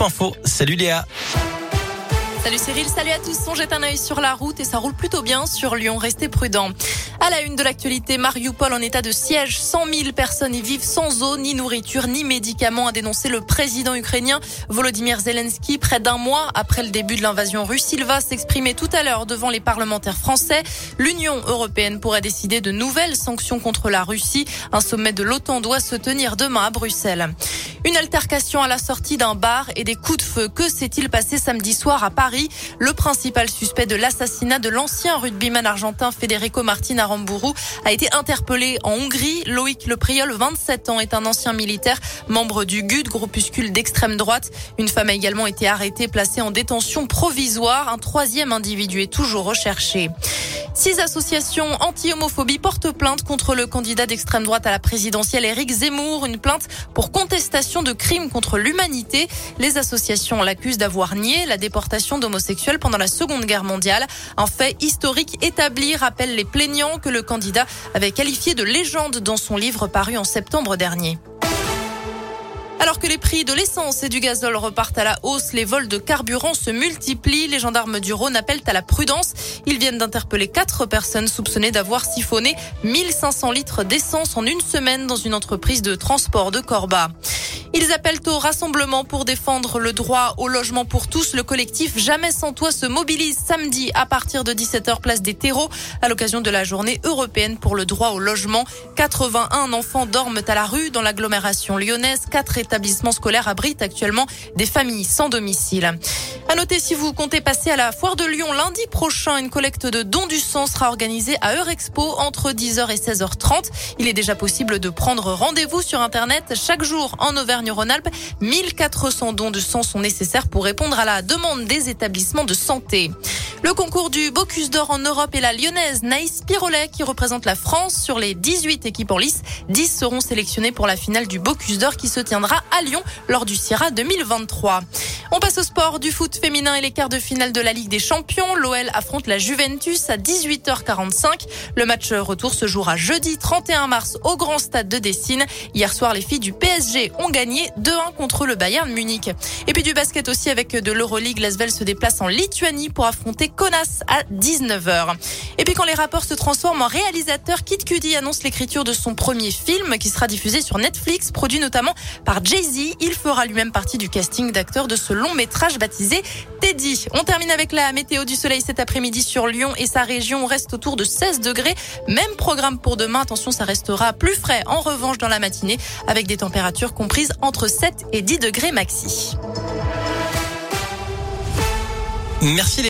Info. Salut Léa. Salut Cyril, salut à tous. On jette un œil sur la route et ça roule plutôt bien sur Lyon. Restez prudents. À la une de l'actualité, Mariupol en état de siège. 100 000 personnes y vivent sans eau, ni nourriture, ni médicaments, a dénoncé le président ukrainien Volodymyr Zelensky. Près d'un mois après le début de l'invasion russe, il va s'exprimer tout à l'heure devant les parlementaires français. L'Union européenne pourrait décider de nouvelles sanctions contre la Russie. Un sommet de l'OTAN doit se tenir demain à Bruxelles. Une altercation à la sortie d'un bar et des coups de feu. Que s'est-il passé samedi soir à Paris? Le principal suspect de l'assassinat de l'ancien rugbyman argentin Federico Martin Aramburu a été interpellé en Hongrie. Loïc Lepriol, 27 ans, est un ancien militaire, membre du GUD, groupuscule d'extrême droite. Une femme a également été arrêtée, placée en détention provisoire. Un troisième individu est toujours recherché. Six associations anti-homophobie portent plainte contre le candidat d'extrême droite à la présidentielle Éric Zemmour, une plainte pour contestation de crimes contre l'humanité. Les associations l'accusent d'avoir nié la déportation d'homosexuels pendant la Seconde Guerre mondiale. Un fait historique établi rappelle les plaignants que le candidat avait qualifié de légende dans son livre paru en septembre dernier. Alors que les prix de l'essence et du gazole repartent à la hausse, les vols de carburant se multiplient. Les gendarmes du Rhône appellent à la prudence. Ils viennent d'interpeller quatre personnes soupçonnées d'avoir siphonné 1500 litres d'essence en une semaine dans une entreprise de transport de Corba. Ils appellent au rassemblement pour défendre le droit au logement pour tous. Le collectif Jamais sans toi se mobilise samedi à partir de 17h place des terreaux à l'occasion de la journée européenne pour le droit au logement. 81 enfants dorment à la rue dans l'agglomération lyonnaise. Quatre établissements scolaires abritent actuellement des familles sans domicile. À noter, si vous comptez passer à la foire de Lyon lundi prochain, une collecte de dons du sang sera organisée à Eurexpo entre 10h et 16h30. Il est déjà possible de prendre rendez-vous sur Internet chaque jour en Auvergne-Rhône-Alpes. 1400 dons de sang sont nécessaires pour répondre à la demande des établissements de santé. Le concours du Bocuse d'Or en Europe est la lyonnaise Naïs Pirolet qui représente la France sur les 18 équipes en lice. 10 seront sélectionnées pour la finale du Bocuse d'Or qui se tiendra à Lyon lors du CIRA 2023. On passe au sport du foot féminin et les quarts de finale de la Ligue des Champions. L'OL affronte la Juventus à 18h45. Le match retour se jouera jeudi 31 mars au Grand Stade de Dessine. Hier soir, les filles du PSG ont gagné 2-1 contre le Bayern Munich. Et puis du basket aussi avec de l'Euroleague. Lasvel se déplace en Lituanie pour affronter Konas à 19h. Et puis quand les rapports se transforment en réalisateur, Kid Cudi annonce l'écriture de son premier film qui sera diffusé sur Netflix, produit notamment par Jay-Z. Il fera lui-même partie du casting d'acteurs de ce long métrage baptisé Teddy. On termine avec la météo du soleil cet après-midi sur Lyon et sa région. On reste autour de 16 degrés. Même programme pour demain. Attention, ça restera plus frais en revanche dans la matinée avec des températures comprises entre 7 et 10 degrés maxi. Merci.